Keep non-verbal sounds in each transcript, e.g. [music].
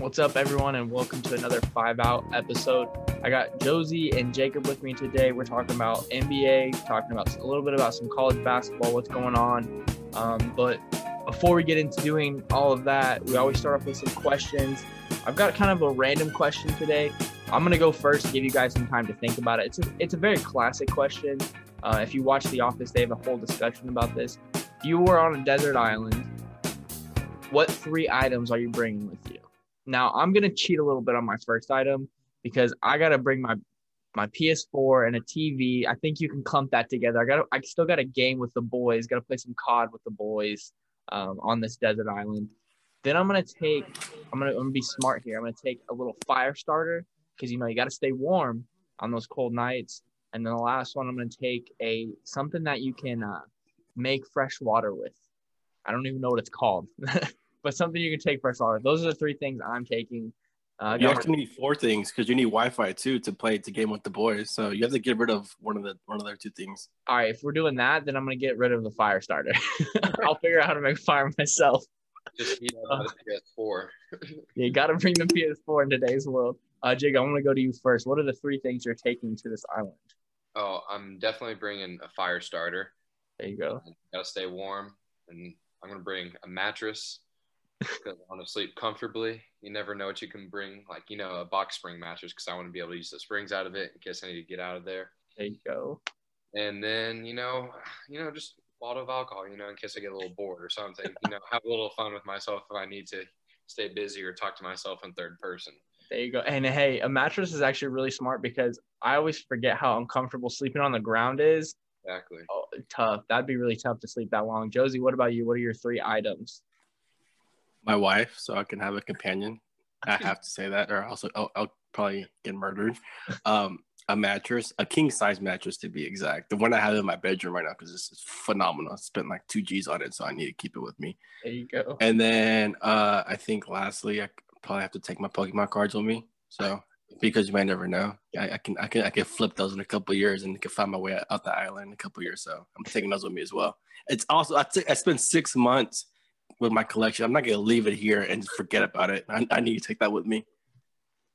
What's up, everyone, and welcome to another Five Out episode. I got Josie and Jacob with me today. We're talking about NBA, talking about a little bit about some college basketball, what's going on. Um, but before we get into doing all of that, we always start off with some questions. I've got kind of a random question today. I'm gonna go first, give you guys some time to think about it. It's a it's a very classic question. Uh, if you watch The Office, they have a whole discussion about this. If you were on a desert island, what three items are you bringing with you? Now I'm gonna cheat a little bit on my first item because I gotta bring my my PS4 and a TV. I think you can clump that together. I got I still got a game with the boys. Got to play some COD with the boys um, on this desert island. Then I'm gonna take. I'm gonna I'm gonna be smart here. I'm gonna take a little fire starter because you know you got to stay warm on those cold nights. And then the last one I'm gonna take a something that you can uh, make fresh water with. I don't even know what it's called. [laughs] but something you can take fresh water. Those are the three things I'm taking. Uh, you actually need four things because you need Wi-Fi too to play to game with the boys. So you have to get rid of one of the one of their two things. All right, if we're doing that, then I'm gonna get rid of the fire starter. [laughs] I'll figure out how to make fire myself. Just you know, PS4. you gotta bring the PS4 in today's world. Uh, Jake, I want to go to you first. What are the three things you're taking to this island? Oh, I'm definitely bringing a fire starter. There you go. Gotta stay warm, and I'm gonna bring a mattress because I want to sleep comfortably. You never know what you can bring, like you know, a box spring mattress because I want to be able to use the springs out of it in case I need to get out of there. There you go. And then you know, you know, just a bottle of alcohol, you know, in case I get a little bored or something. You know, have a little fun with myself if I need to stay busy or talk to myself in third person. There you go. And hey, a mattress is actually really smart because I always forget how uncomfortable sleeping on the ground is. Exactly. Oh, tough. That'd be really tough to sleep that long. Josie, what about you? What are your three items? My wife so I can have a companion. I have to say that, or also I'll, I'll probably get murdered. Um, a mattress, a king size mattress to be exact. The one I have in my bedroom right now because this is phenomenal. I spent like two G's on it, so I need to keep it with me. There you go. And then uh, I think lastly, I probably have to take my Pokemon cards with me. So because you might never know, I, I can I can I can flip those in a couple years and can find my way out the island in a couple years. So I'm taking those with me as well. It's also I, t- I spent six months with my collection. I'm not gonna leave it here and forget about it. I, I need to take that with me.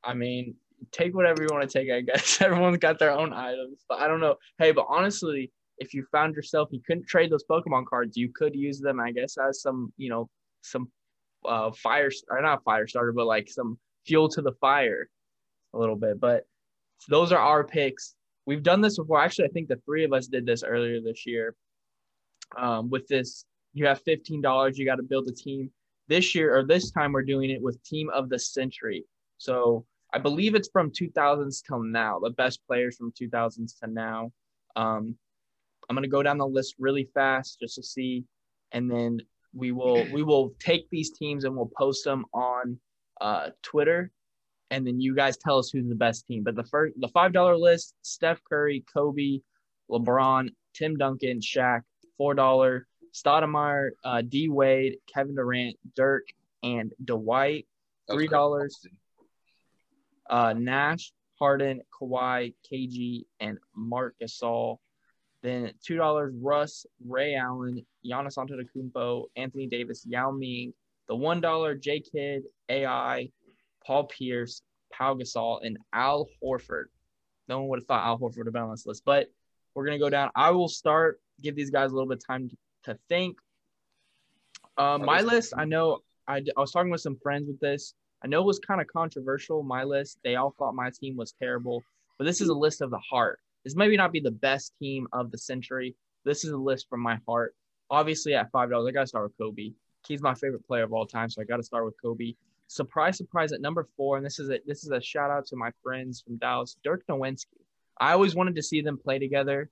I mean, take whatever you want to take. I guess [laughs] everyone's got their own items, but I don't know. Hey, but honestly, if you found yourself you couldn't trade those Pokemon cards, you could use them, I guess, as some you know some uh fire or not fire starter, but like some fuel to the fire a little bit. But those are our picks. We've done this before. Actually, I think the three of us did this earlier this year um, with this you have $15 you got to build a team. This year or this time we're doing it with team of the century. So i believe it's from 2000s till now the best players from 2000s to now. Um, i'm going to go down the list really fast just to see and then we will we will take these teams and we'll post them on uh, twitter and then you guys tell us who's the best team. But the first the five dollar list steph curry kobe lebron tim duncan Shaq, four dollar Stoudemire, uh, D Wade, Kevin Durant, Dirk, and Dwight. Three dollars. Uh, Nash, Harden, Kawhi, KG, and Marc Gasol. Then two dollars. Russ, Ray Allen, Giannis Antetokounmpo, Anthony Davis, Yao Ming. The one dollar. J Kidd, AI, Paul Pierce, Pau Gasol, and Al Horford. No one would have thought Al Horford would have been on this list, but we're gonna go down. I will start. Give these guys a little bit of time to to think. Uh, my list, I know I, I was talking with some friends with this. I know it was kind of controversial. My list, they all thought my team was terrible, but this is a list of the heart. This maybe not be the best team of the century. This is a list from my heart. Obviously, at five dollars, I got to start with Kobe. He's my favorite player of all time, so I got to start with Kobe. Surprise, surprise! At number four, and this is a this is a shout out to my friends from Dallas, Dirk Nowitzki. I always wanted to see them play together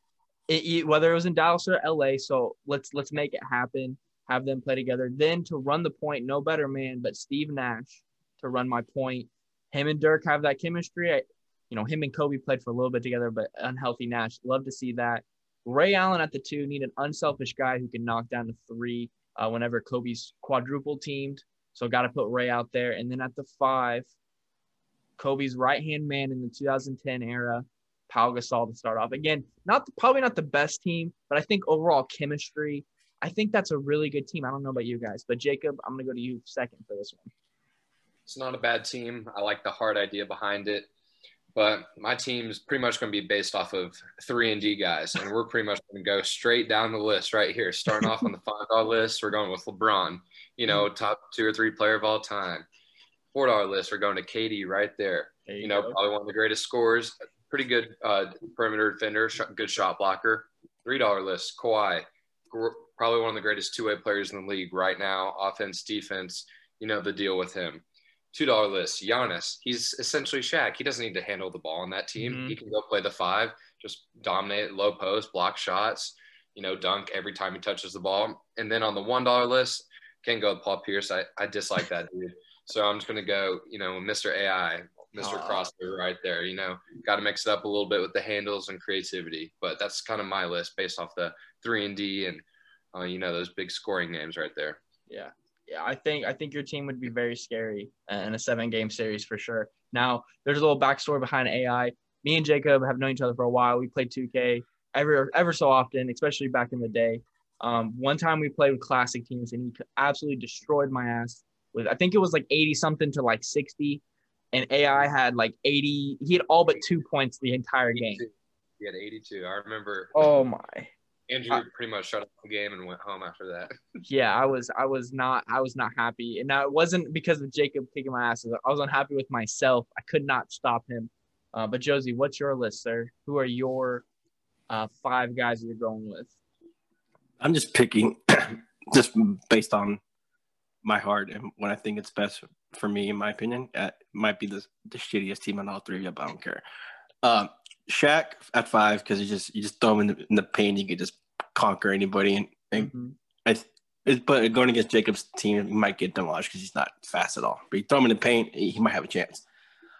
it, whether it was in Dallas or LA. So let's let's make it happen. Have them play together. Then to run the point, no better man but Steve Nash to run my point. Him and Dirk have that chemistry. I, you know, him and Kobe played for a little bit together, but unhealthy Nash. Love to see that. Ray Allen at the two need an unselfish guy who can knock down the three uh, whenever Kobe's quadruple teamed. So got to put Ray out there. And then at the five, Kobe's right hand man in the 2010 era, Pau Gasol to start off. Again, not probably not the best team, but I think overall chemistry. I think that's a really good team. I don't know about you guys, but Jacob, I'm gonna go to you second for this one. It's not a bad team. I like the hard idea behind it. But my team's pretty much going to be based off of three and D guys, and we're pretty much going to go straight down the list right here. Starting off on the five dollar list, we're going with LeBron, you know, top two or three player of all time. Four dollar list, we're going to KD right there. There You know, go. probably one of the greatest scorers, pretty good uh, perimeter defender, sh- good shot blocker. Three dollar list, Kawhi, gr- probably one of the greatest two way players in the league right now, offense, defense. You know the deal with him. Two dollar list, Giannis. He's essentially Shaq. He doesn't need to handle the ball on that team. Mhm. He can go play the five, just dominate low post, block shots. You know, dunk every time he touches the ball. And then on the one dollar list, can't go with Paul Pierce. I, I dislike that dude. So I'm just gonna go, you know, Mr. AI, Mr. Aw. Crosser right there. You know, got to mix it up a little bit with the handles and creativity. But that's kind of my list based off the three and D and uh, you know those big scoring names right there. Yeah. Yeah, I think I think your team would be very scary in a seven game series for sure. Now, there's a little backstory behind AI. Me and Jacob have known each other for a while. We played 2K ever ever so often, especially back in the day. Um, one time we played with classic teams and he absolutely destroyed my ass with I think it was like 80 something to like 60 and AI had like 80 he had all but 2 points the entire game. He had 82. I remember Oh my. Andrew I- pretty much shut up the game and went home after that. [laughs] yeah, I was I was not I was not happy. And now it wasn't because of Jacob kicking my ass. I was unhappy with myself. I could not stop him. Uh, but Josie, what's your list, sir? Who are your uh, five guys you're going with? I'm just picking [clears throat] just based on my heart and what I think it's best for me, in my opinion. It might be the, the shittiest team on all three of you, but I don't care. Um, Shaq at five because you just you just throw him in the, in the paint, you can just conquer anybody. And, and Mhm. I, it, but going against Jacob's team, he might get demolished because he's not fast at all. But you throw him in the paint, he he might have a chance.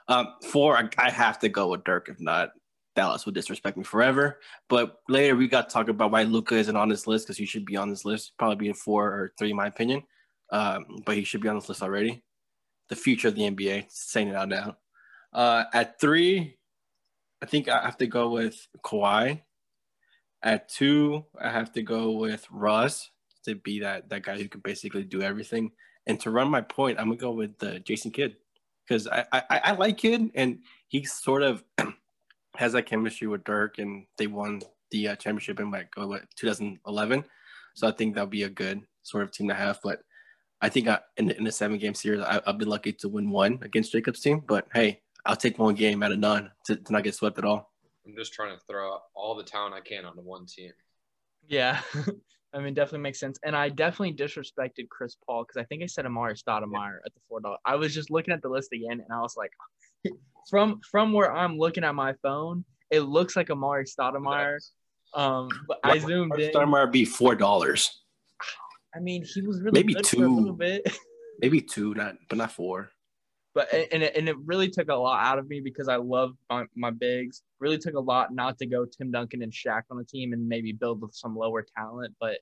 Um, four, I, I have to go with Dirk. If not, Dallas will disrespect me forever. But later we got to talk about why Luka isn't on this list because he should be on this list. Probably be a four or three, in my opinion. Um, but he should be on this list already. The future of the NBA, saying it out now. Uh, at three, I think I have to go with Kawhi. At two, I have to go with Russ to be that that guy who can basically do everything. And to run my point, I'm gonna go with uh, Jason Kidd because I, I I like Kidd and he sort of [clears throat] has that chemistry with Dirk and they won the uh, championship in like uh, what 2011. So I think that'll be a good sort of team to have. But I think I, in, in a seven game series, I, I've been lucky to win one against Jacob's team. But hey, I'll take one game out of none to, to not get swept at all. I'm just trying to throw all the talent I can onto one team. Yeah. [laughs] I mean, definitely makes sense. And I definitely disrespected Chris Paul because I think I said Amar'e Stoudemire at the four dollar. I was just looking at the list again, and I was like, [laughs] from from where I'm looking at my phone, it looks like Amar'e Stoudemire. Um, but I zoomed in. Stoudemire be four dollars, I mean, he was really Maybe for a little two. bit. [laughs] maybe two, not but not four. but and it, and it really took a lot out of me because I love my, my bigs. Really took a lot not to go Tim Duncan and Shaq on the team and maybe build with some lower talent. But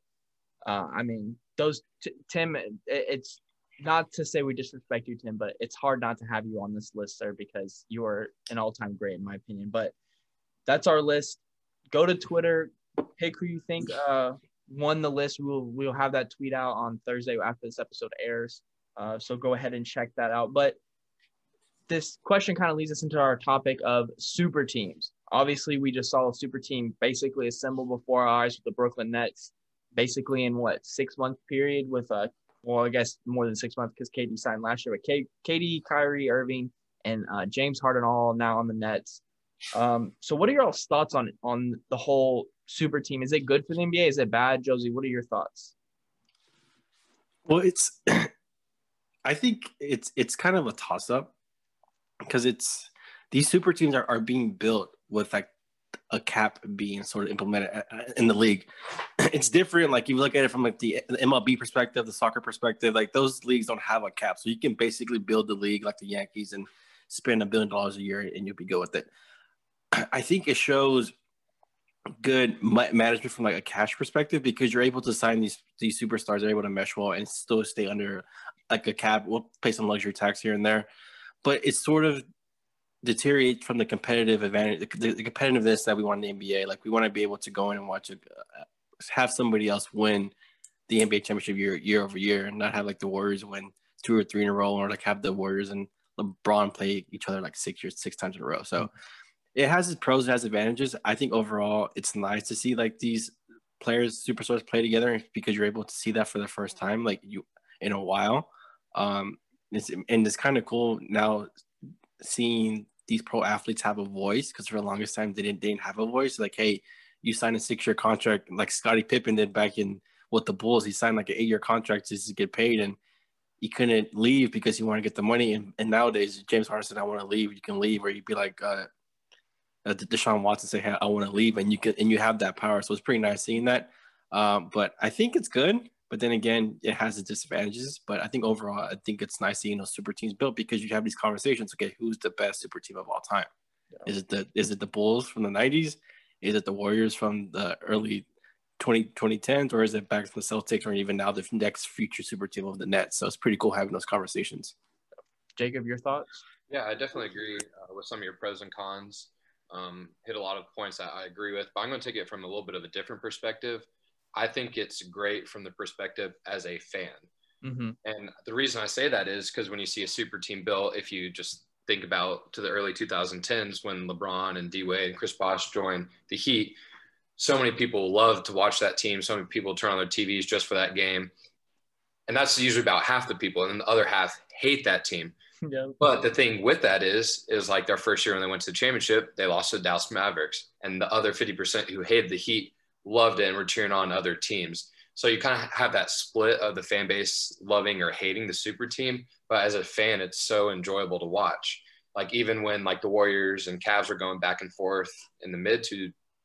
uh, I mean, those t- Tim, it, it's not to say we disrespect you, Tim, but it's hard not to have you on this list, sir, because you are an all time great in my opinion. But that's our list. Go to Twitter, pick who you think uh, won the list. We'll we'll have that tweet out on Thursday after this episode airs. Uh, so go ahead and check that out. But this question kind of leads us into our topic of super teams. Obviously, we just saw a super team basically assemble before our eyes with the Brooklyn Nets, basically in what six month period with a well, I guess more than six months because KD signed last year. But K- KD, Kyrie, Irving, and uh, James Harden all now on the Nets. Um, so, what are your thoughts on on the whole super team? Is it good for the NBA? Is it bad, Josie? What are your thoughts? Well, it's [clears throat] I think it's it's kind of a toss up because it's these super teams are, are being built with like a cap being sort of implemented uh, in the league. [clears throat] It's different. Like you look at it from like the MLB perspective, the soccer perspective. Like those leagues don't have a cap, so you can basically build the league like the Yankees and spend a billion dollars a year and you'll be good with it. [clears throat] I think it shows good management from like a cash perspective because you're able to sign these these superstars, they're able to mesh well and still stay under like a cap. We'll pay some luxury tax here and there, but it's sort of deteriorates from the competitive advantage, the, the competitiveness that we want in the NBA. Like we want to be able to go in and watch a, have somebody else win the NBA championship year year over year, and not have like the Warriors win two or three in a row, or like have the Warriors and LeBron play each other like six years, six times in a row. So it has its pros, it has advantages. I think overall, it's nice to see like these players, superstars play together because you're able to see that for the first time, like you in a while. Um, it's, and it's kind of cool now seeing these pro athletes have a voice because for the longest time they didn't, they didn't have a voice. Like, hey, you signed a six year contract like Scottie Pippen did back in with the Bulls. He signed like an eight year contract just to get paid and he couldn't leave because he wanted to get the money. And, and nowadays, James Harden said, I want to leave. You can leave. Or you'd be like, uh, uh, Deshaun Watson say, hey, I want to leave. And you can, and you have that power. So it's pretty nice seeing that. Um, but I think it's good. But then again, it has its disadvantages. But I think overall, I think it's nice seeing those super teams built because you have these conversations. Okay, who's the best super team of all time? Yeah. Is it the is it the Bulls from the '90s? Is it the Warriors from the early 20, 2010s, or is it back to the Celtics, or even now the next future super team of the Nets? So it's pretty cool having those conversations. Jacob, your thoughts? Yeah, I definitely agree uh, with some of your pros and cons. Um, hit a lot of points that I agree with, but I'm going to take it from a little bit of a different perspective. I think it's great from the perspective as a fan. Mm-hmm. And the reason I say that is because when you see a super team built, if you just think about to the early 2010s when LeBron and D Wade and Chris Bosh joined the Heat, so many people love to watch that team. So many people turn on their TVs just for that game. And that's usually about half the people. And then the other half hate that team. [laughs] Yeah. But the thing with that is, is like their first year when they went to the championship, they lost to the Dallas Mavericks. And the other 50% who hated the Heat loved it and were cheering on other teams. So you kind of have that split of the fan base loving or hating the super team. But as a fan, it's so enjoyable to watch. Like even when like the Warriors and Cavs were going back and forth in the mid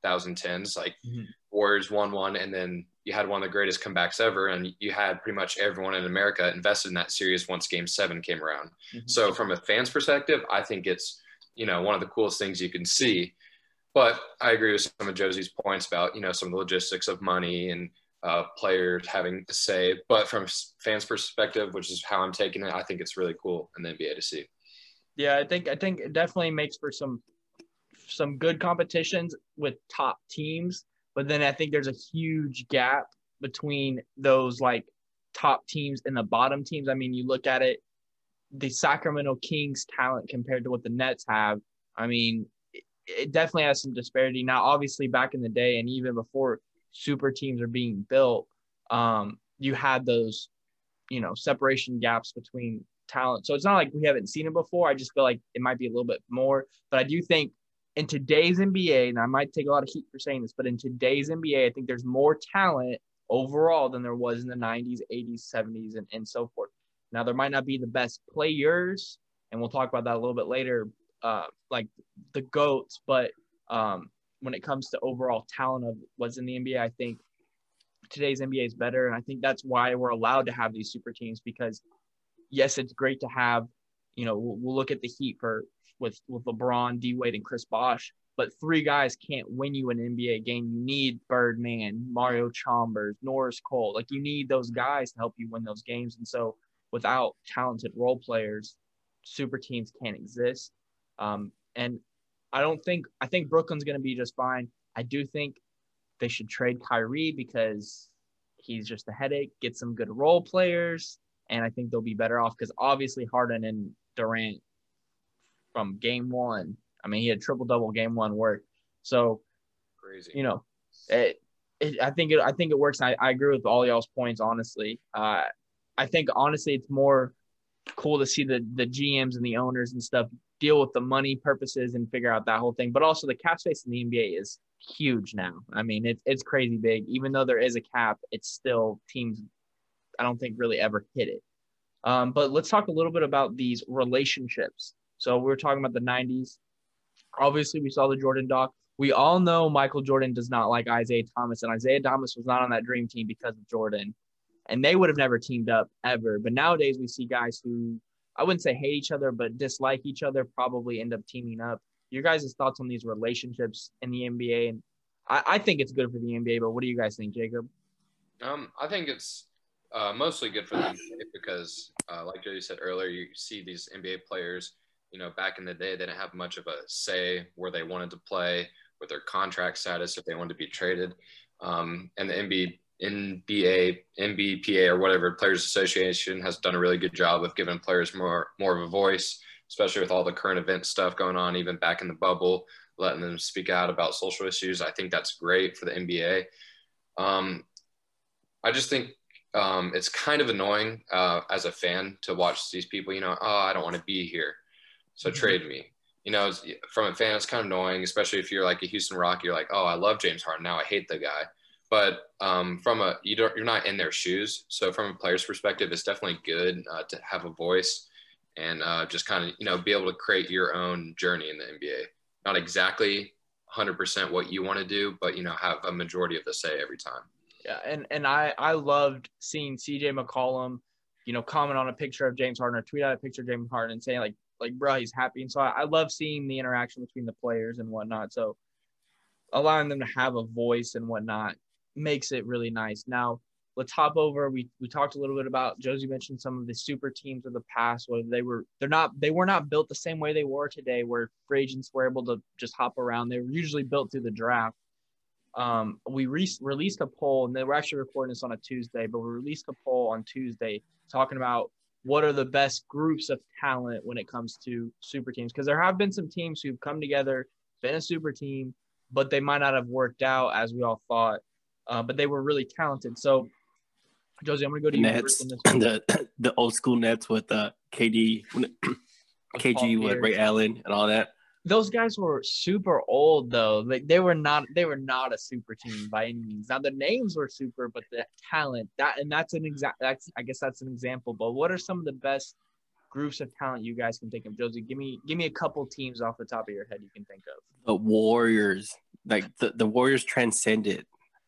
2010s, like mm-hmm. Warriors won one, and then you had one of the greatest comebacks ever, and you had pretty much everyone in America invested in that series once Game Seven came around. Mm-hmm. So from a fan's perspective, I think it's you know one of the coolest things you can see. But I agree with some of Josie's points about you know some of the logistics of money and uh, players having to say. But from fans' perspective, which is how I'm taking it, I think it's really cool in the NBA to see. Yeah, I think I think it definitely makes for some some good competitions with top teams, but then I think there's a huge gap between those like top teams and the bottom teams. I mean, you look at it, the Sacramento Kings talent compared to what the Nets have. I mean, it definitely has some disparity. Now, obviously, back in the day and even before super teams are being built, um, you had those, you know, separation gaps between talent. So it's not like we haven't seen it before. I just feel like it might be a little bit more. But I do think in today's NBA, and I might take a lot of heat for saying this, but in today's NBA, I think there's more talent overall than there was in the 90s, 80s, 70s, and, and so forth. Now, there might not be the best players, and we'll talk about that a little bit later, uh, like the GOATs, but um, when it comes to overall talent of what's in the NBA, I think today's NBA is better. And I think that's why we're allowed to have these super teams because, yes, it's great to have, you know, we'll, we'll look at the Heat for with, with LeBron, D Wade, and Chris Bosh, but three guys can't win you an NBA game. You need Birdman, Mario Chalmers, Norris Cole. Like you need those guys to help you win those games. And so without talented role players, super teams can't exist. Um, and I don't think I think Brooklyn's going to be just fine. I do think they should trade Kyrie because he's just a headache. Get some good role players, and I think they'll be better off because obviously Harden and Durant from game one. I mean, he had triple double game one work. So crazy. You know, it, it, I think it. I think it works. I, I agree with all y'all's points. Honestly, uh, I think honestly it's more cool to see the the GMs and the owners and stuff deal with the money purposes and figure out that whole thing. But also the cap space in the NBA is huge now. I mean, it's it's crazy big. Even though there is a cap, it's still teams. I don't think really ever hit it. Um, but let's talk a little bit about these relationships. So we were talking about the '90s. Obviously, we saw the Jordan doc. We all know Michael Jordan does not like Isiah Thomas, and Isiah Thomas was not on that dream team because of Jordan, and they would have never teamed up ever. But nowadays, we see guys who I wouldn't say hate each other, but dislike each other, probably end up teaming up. Your guys' thoughts on these relationships in the NBA, and I, I think it's good for the NBA. But what do you guys think, Jacob? Um, I think it's uh, mostly good for the NBA because, uh, like Jody said earlier, you see these NBA players. You know, back in the day, they didn't have much of a say where they wanted to play, with their contract status, if they wanted to be traded. Um, and the NBA NBA, NBPA, or whatever Players Association has done a really good job of giving players more more of a voice, especially with all the current event stuff going on, even back in the bubble, letting them speak out about social issues. I think that's great for the NBA. Um, I just think um, it's kind of annoying uh, as a fan to watch these people. You know, oh, I don't want to be here, so mm-hmm. trade me. You know, from a fan, it's kind of annoying, especially if you're like a Houston Rock. You're like, oh, I love James Harden. Now I hate the guy. But um, from a you don't you're not in their shoes. So from a player's perspective, it's definitely good uh, to have a voice and uh, just kind of you know be able to create your own journey in the NBA. Not exactly 100% what you want to do, but you know have a majority of the say every time. Yeah, and and I I loved seeing CJ McCollum, you know, comment on a picture of James Harden or tweet out a picture of James Harden and saying like like bro he's happy, and so I, I love seeing the interaction between the players and whatnot. So allowing them to have a voice and whatnot makes it really nice. Now let's hop over. We we talked a little bit about Josie mentioned some of the super teams of the past, where they were they're not they were not built the same way they were today, where free agents were able to just hop around. They were usually built through the draft um, we re- released a poll, and they were actually recording this on a Tuesday, but we released a poll on Tuesday talking about what are the best groups of talent when it comes to super teams. Because there have been some teams who've come together, been a super team, but they might not have worked out as we all thought. Uh, but they were really talented. So, Josie, I'm gonna go to you. Nets, [clears throat] the the old school Nets with uh, KD, KG [clears throat] with Ray Allen and all that those guys were super old though. Like they were not they were not a super team by any means. Now the names were super, but the talent that and that's an exact that's I guess that's an example. But what are some of the best groups of talent you guys can think of? Josie, give me give me a couple teams off the top of your head you can think of. The Warriors, like the, the Warriors transcended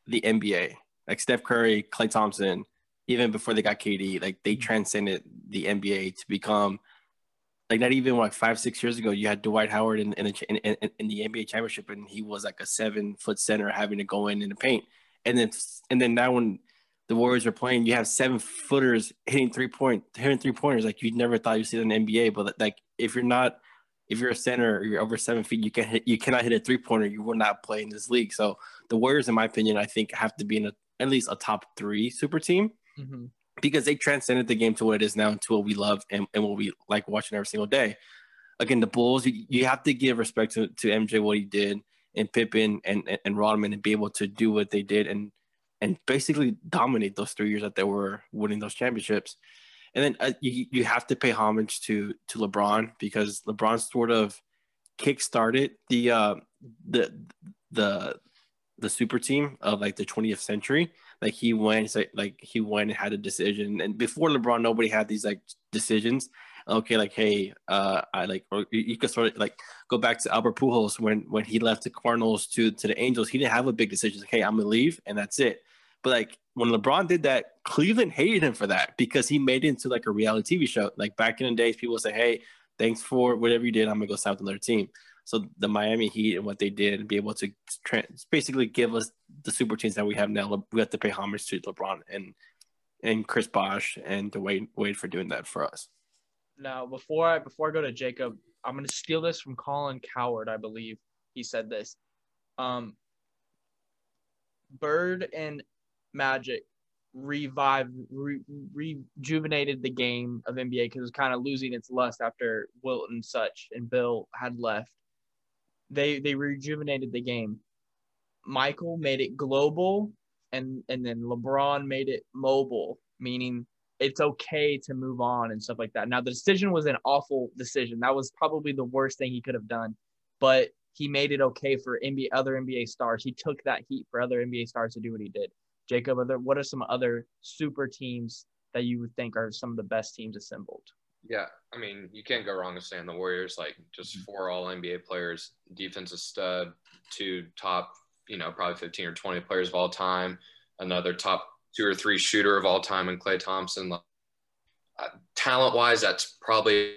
the NBA. Like Steph Curry, Klay Thompson, even before they got KD, like they mm-hmm. transcended the NBA to become like not even like five six years ago you had Dwight Howard in in, in, in, in the NBA championship and he was like a seven foot center having to go in in the paint. And then and then now when the Warriors are playing you have seven footers hitting three point hitting three pointers like you never thought you'd see in the NBA but like if you're not if you're a center or you're over seven feet you can hit, you cannot hit a three pointer you will not play in this league. So the Warriors in my opinion I think have to be in a, at least a top three super team. Mm-hmm because they transcended the game to what it is now and to what we love and, and what we like watching every single day. Again, the Bulls, you, you have to give respect to, to MJ what he did and Pippen and, and, and Rodman and be able to do what they did and and basically dominate those three years that they were winning those championships. And then uh, you, you have to pay homage to to LeBron because LeBron sort of kick-started the uh, the the the super team of like the 20th century like he went, like he went and had a decision. And before LeBron, nobody had these like decisions. Okay, like hey, uh, I like, or you could sort of like go back to Albert Pujols when when he left the Cardinals to to the Angels. He didn't have a big decision. Like, hey, I'm gonna leave, and that's it. But like when LeBron did that, Cleveland hated him for that because he made it into like a reality TV show. Like back in the days, people say, "Hey, thanks for whatever you did. I'm gonna go sign with another team." So the Miami Heat and what they did and be able to basically give us the super teams that we have now. We have to pay homage to LeBron and and Chris Bosh and Dwyane Wade for doing that for us. Now, before I before I go to Jacob, I'm gonna steal this from Colin Cowherd. I believe he said this. Um, Bird and Magic revived, re, rejuvenated the game of NBA because it was kind of losing its lust after Wilt and such and Bill had left they they rejuvenated the game. Michael made it global, and and then LeBron made it mobile, meaning it's okay to move on and stuff like that. Now the decision was an awful decision. That was probably the worst thing he could have done, but he made it okay for NBA other NBA stars. He took that heat for other NBA stars to do what he did. Jacob, what are some other super teams that you would think are some of the best teams assembled? Yeah, I mean, you can't go wrong with saying the Warriors. Like just mm-hmm. four All NBA players, defensive stud, two top, you know, probably fifteen or twenty players of all time, another top two or three shooter of all time, and Klay Thompson. Uh, talent wise, that's probably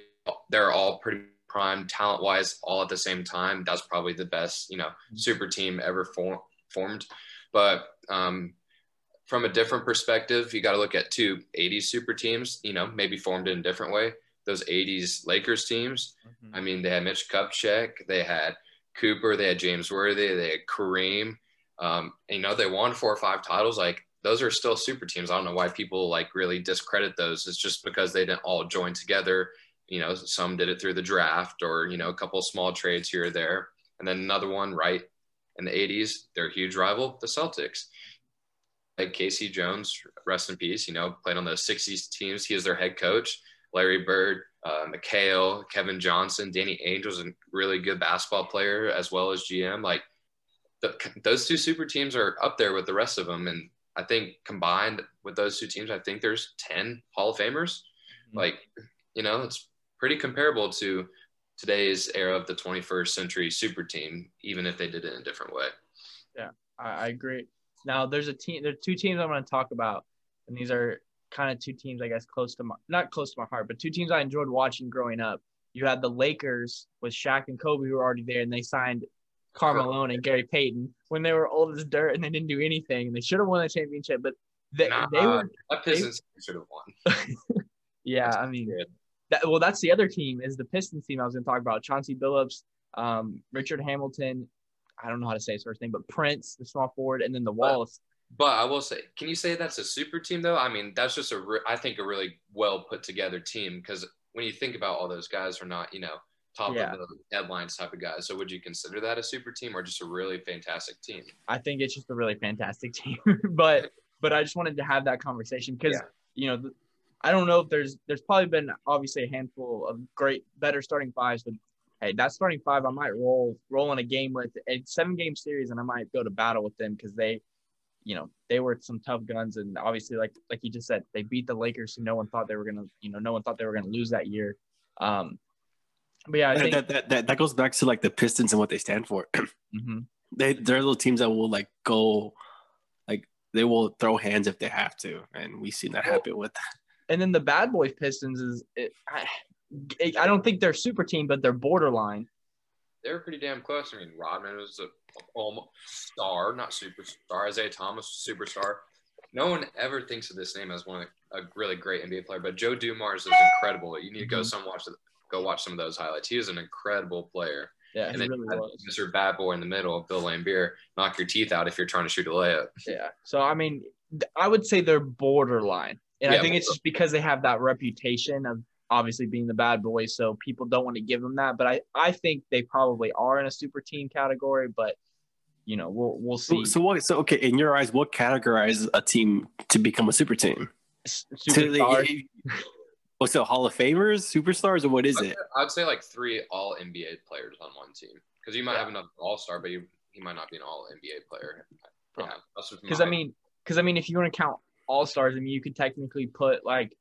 they're all pretty prime. Talent wise, all at the same time, that's probably the best, you know, mm-hmm. super team ever form, formed. But um, from a different perspective, you got to look at two 80s super teams, you know, maybe formed in a different way. Those 80s Lakers teams. Mm-hmm. I mean, they had Mitch Kupchak, they had Cooper, they had James Worthy, they had Kareem. Um, you know, they won four or five titles. Like those are still super teams. I don't know why people like really discredit those. It's just because they didn't all join together. You know, some did it through the draft or, you know, a couple small trades here or there. And then another one right in the 80s, their huge rival, the Celtics. Like K.C. Jones, rest in peace, you know, played on the 60s teams. He is their head coach. Larry Bird, uh, McHale, Kevin Johnson, Danny Ainge was a really good basketball player as well as GM. Like the, those two super teams are up there with the rest of them. And I think combined with those two teams, I think there's 10 Hall of Famers. Mm-hmm. Like, you know, it's pretty comparable to today's era of the 21st century super team, even if they did it in a different way. Yeah, I, I agree. Now, there's a team, there are two teams I'm going to talk about, and these are kind of two teams, I guess, close to my, not close to my heart, but two teams I enjoyed watching growing up. You had the Lakers with Shaq and Kobe who were already there, and they signed Karl and Gary Payton when they were old as dirt and they didn't do anything. They should have won the championship, but they, nah, they were. That Pistons should have won. [laughs] yeah, That's I mean, that, well, that's the other team is the Pistons team I was going to talk about. Chauncey Billups, um, Richard Hamilton. I don't know how to say his first name, but Prince, the small forward, and then the Wallace. But, but I will say, can you say that's a super team though? I mean, that's just a, re- I think, a really well put together team because when you think about all those guys are not, you know, top yeah. of the headlines type of guys. So would you consider that a super team or just a really fantastic team? I think it's just a really fantastic [laughs] team. but but I just wanted to have that conversation because yeah. you know I don't know if there's there's probably been obviously a handful of great better starting fives, but hey, that starting five I might roll roll in a game with a seven game series and I might go to battle with them because they you know they were some tough guns and obviously like like you just said they beat the Lakers who no one thought they were gonna you know no one thought they were gonna lose that year. Um, but yeah, I think that, that, that, that goes back to like the Pistons and what they stand for. [clears throat] mm-hmm. They they're little teams that will like go, like they will throw hands if they have to, and we've seen that happen with. And then the Bad boy Pistons is, it, I, I don't think they're super team, but they're borderline. They were pretty damn close. I mean, Rodman was a almost star, not superstar. Isiah Thomas, superstar. No one ever thinks of this name as one of a really great NBA player, but Joe Dumars is incredible. You need to go mm-hmm. some watch go watch some of those highlights. He is an incredible player. Yeah, and then really Mr. Bad Boy in the middle, Bill Laimbeer, knock your teeth out if you're trying to shoot a layup. Yeah. So I mean, I would say they're borderline, and yeah, I think it's just because they have that reputation of obviously being the bad boy, so people don't want to give them that. But I I think they probably are in a super team category, but you know we'll we'll see. So, so what? So okay, in your eyes, what categorizes a team to become a super team? Super oh, so What's oh, Hall of Famers, superstars, or what is I'd it? I'd say like three all NBA players on one team because you might yeah. have another All Star, but you, he might not be an All NBA player. Because I mean, because I mean, if you want to count All Stars, I mean, you could technically put like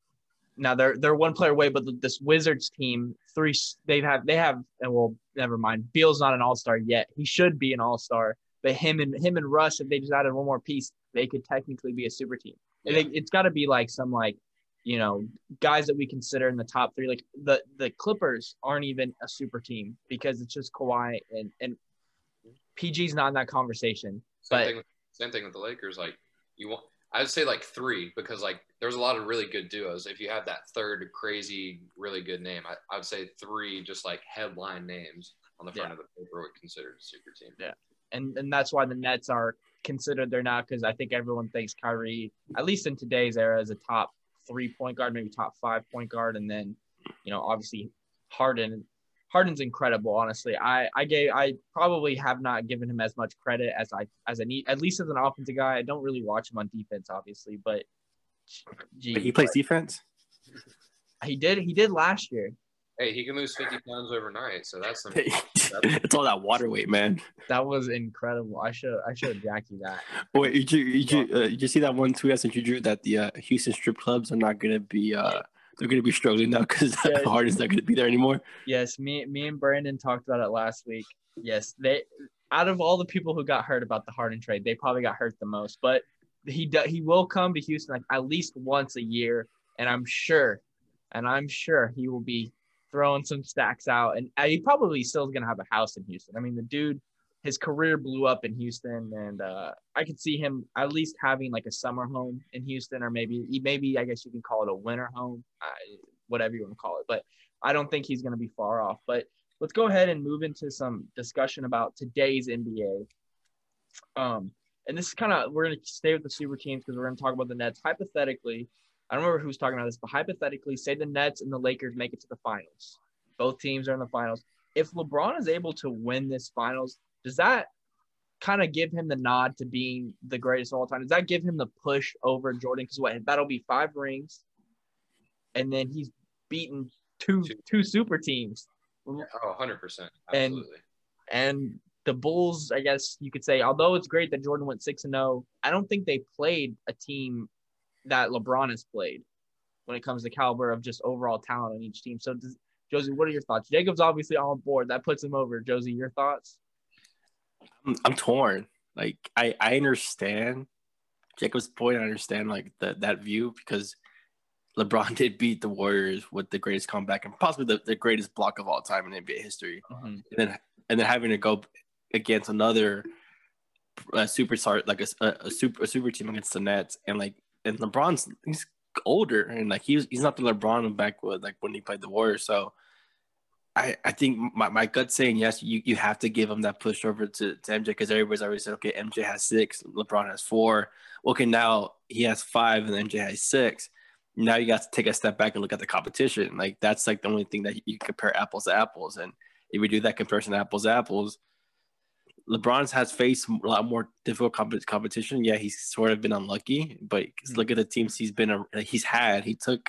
now they're they're one player away, but this Wizards team three they have they have and well never mind. Beal's not an All Star yet. He should be an All Star, but him and him and Russ, if they just added one more piece, they could technically be a super team. Yeah. It, it's got to be like some like you know, guys that we consider in the top three. Like the the Clippers aren't even a super team because it's just Kawhi and and PG's not in that conversation. Same but thing same thing with the Lakers. Like you want, I'd say like three because like there's a lot of really good duos. If you have that third crazy, really good name, I, I would say three just like headline names on the front yeah. of the paper would consider a super team. Yeah, and and that's why the Nets are considered there now because I think everyone thinks Kyrie, at least in today's era, is a top three point guard, maybe top five point guard, and then you know obviously Harden. Harden's incredible, honestly. I I gave I probably have not given him as much credit as I as I need at least as an offensive guy. I don't really watch him on defense, obviously, but gee, he plays but, defense. He did. He did last year. Hey, he can lose 50 pounds overnight. So that's some, [laughs] [laughs] it's all that water weight, man. That was incredible. I should I should have jacked you that. Wait, did you did you, uh, did you see that one tweet I sent you, Drew, that the uh, Houston strip clubs are not going to be uh, they're going to be struggling now because [laughs] yeah. Harden's not going to be there anymore. Yes, me me and Brandon talked about it last week. Yes, they out of all the people who got hurt about the Harden trade, they probably got hurt the most. But he do, he will come to Houston like at least once a year, and I'm sure, and I'm sure he will be throwing some stacks out, and uh, he probably still is going to have a house in Houston. I mean, the dude, his career blew up in Houston, and uh, I could see him at least having like a summer home in Houston, or maybe maybe I guess you can call it a winter home, whatever you want to call it. But I don't think he's going to be far off. But let's go ahead and move into some discussion about today's NBA. Um, and this is kind of we're gonna stay with the super teams because we're gonna talk about the Nets. Hypothetically, I don't remember who's talking about this, but hypothetically, say the Nets and the Lakers make it to the finals. Both teams are in the finals. If LeBron is able to win this finals, does that kind of give him the nod to being the greatest of all time? Does that give him the push over Jordan? Because what that'll be five rings, and then he's beaten two two super teams. Oh, 100 percent, And- absolutely. And the Bulls, I guess you could say, although it's great that Jordan went six and zero, I don't think they played a team that LeBron has played when it comes to caliber of just overall talent on each team. So, does, Josie, what are your thoughts? Jacob's obviously on board. That puts him over. Josie, your thoughts? I'm, I'm torn. Like I, I understand Jacob's point. I understand like that that view because LeBron [laughs] did beat the Warriors with the greatest comeback and possibly the, the greatest block of all time in NBA history. And then and then having to go against another uh, superstar like a, a, a super a super team against the Nets and like and LeBron's he's older and like he's he's not the LeBron back with like when he played the Warriors. So I, I think my, my gut saying yes, you, you have to give him that push over to, to MJ because everybody's already said, okay, MJ has six, LeBron has four. Okay, now he has five and MJ has six. Now you got to take a step back and look at the competition. Like that's like the only thing that you compare apples to apples. And if we do that comparison apples to apples, LeBron's has faced a lot more difficult comp- competition. Yeah, he's sort of been unlucky, but look mm. at the teams he's been he's had. He took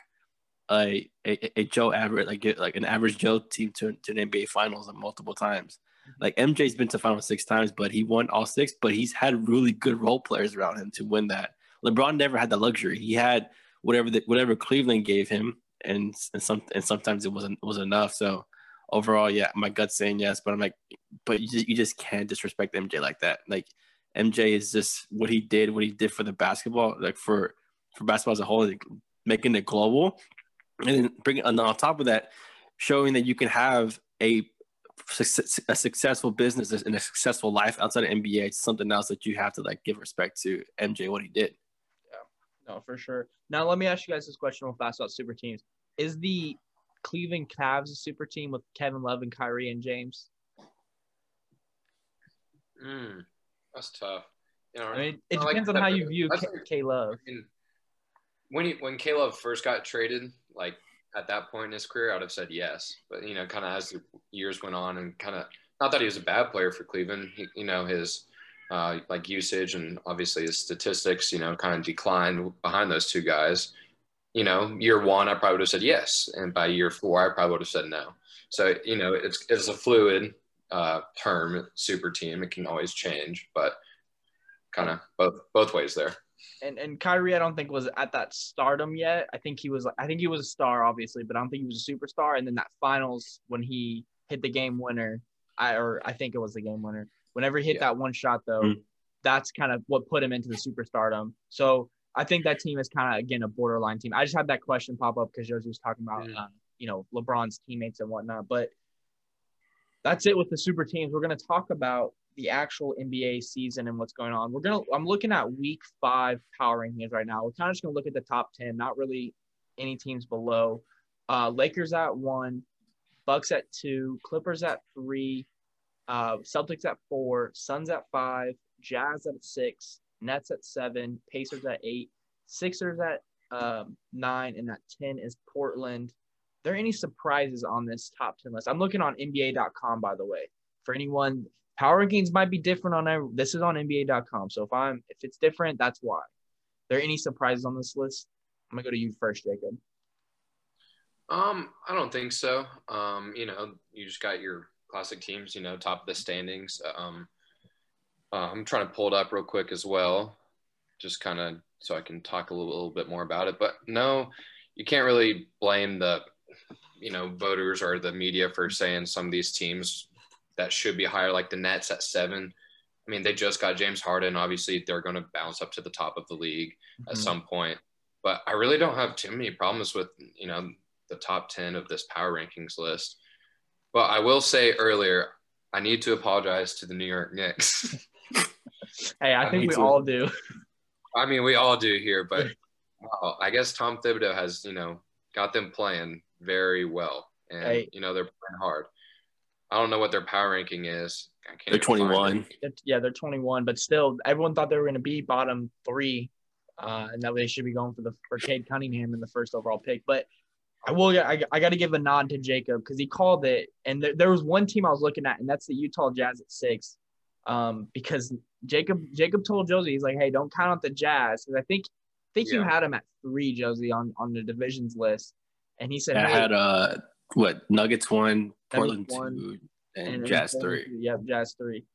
a, a, a Joe average like like an average Joe team to, to an NBA Finals multiple times. Mm-hmm. Like MJ's been to finals six times, but he won all six. But he's had really good role players around him to win that. LeBron never had the luxury. He had whatever the, whatever Cleveland gave him, and and some and sometimes it wasn't was enough. So overall, yeah, my gut's saying yes, but I'm like, but you just, you just can't disrespect MJ like that. Like MJ is just what he did, what he did for the basketball, like for for basketball as a whole, like making it global, and then bringing and on top of that, showing that you can have a a successful business and a successful life outside of NBA. It's something else that you have to like give respect to MJ what he did. Yeah, no, for sure. Now let me ask you guys this question real fast about super teams. Is the Cleveland Cavs a super team with Kevin Love and Kyrie and James? Mm, that's tough. You know, I mean, it I like depends on how you view that's K, K Love. I mean, when he when K Love first got traded, like at that point in his career, I would have said yes. But you know, kind of as the years went on, and kind of not that he was a bad player for Cleveland. He, you know, his uh, like usage and obviously his statistics, you know, kind of declined behind those two guys. You know, year one, I probably would have said yes, and by year four, I probably would have said no. So you know, it's it's a fluid uh, term, super team. It can always change, but kind of both both ways there. And and Kyrie, I don't think was at that stardom yet. I think he was. I think he was a star, obviously, but I don't think he was a superstar. And then that finals when he hit the game winner, I or I think it was the game winner. Whenever he hit Yeah. that one shot, though, Mm. that's kind of what put him into the superstardom. So I think that team is kind of again a borderline team. I just had that question pop up because Josie was talking about, Mm. uh, you know, LeBron's teammates and whatnot. But that's it with the super teams. We're going to talk about the actual NBA season and what's going on. We're gonna. I'm looking at Week Five power rankings right now. We're kind of just gonna look at the top ten, not really any teams below. Uh, Lakers at one, Bucks at two, Clippers at three, uh, Celtics at four, Suns at five, Jazz at six, Nets at seven, Pacers at eight, Sixers at um, nine, and at ten is Portland. Are there any surprises on this top ten list? I'm looking on NBA.com, by the way. For anyone, power rankings might be different on every, this is on NBA.com. So if I'm if it's different, that's why. Are there any surprises on this list? I'm gonna go to you first, Jacob. Um, I don't think so. Um, you know, you just got your classic teams, you know, top of the standings. Um, uh, I'm trying to pull it up real quick as well, just kind of so I can talk a little, little bit more about it. But no, you can't really blame the, you know, voters or the media for saying some of these teams that should be higher, like the Nets at seven. I mean, they just got James Harden. Obviously, they're going to bounce up to the top of the league at Mhm. some point. But I really don't have too many problems with, you know, the top 10 of this power rankings list. But I will say earlier, I need to apologize to the New York Knicks. [laughs] Hey, I I think we to- all do. I mean, we all do here, but [laughs] I guess Tom Thibodeau has, you know, got them playing very well. And, Hey. you know, they're playing hard. I don't know what their power ranking is. I can't They're 21. They're- yeah, they're 21, but still, everyone thought they were going to be bottom three, uh, and that they should be going for the for Cade Cunningham in the first overall pick. But I will, I, I got to give a nod to Jacob because he called it, and there, there was one team I was looking at, and that's the Utah Jazz at six, um, because Jacob Jacob told Josie he's like, hey, don't count out the Jazz because I think I think you had him at three, Josie, on on the divisions list, and he said, I hey, had uh what Nuggets one, Portland one, two, and, and- Jazz three. Yep, Jazz three.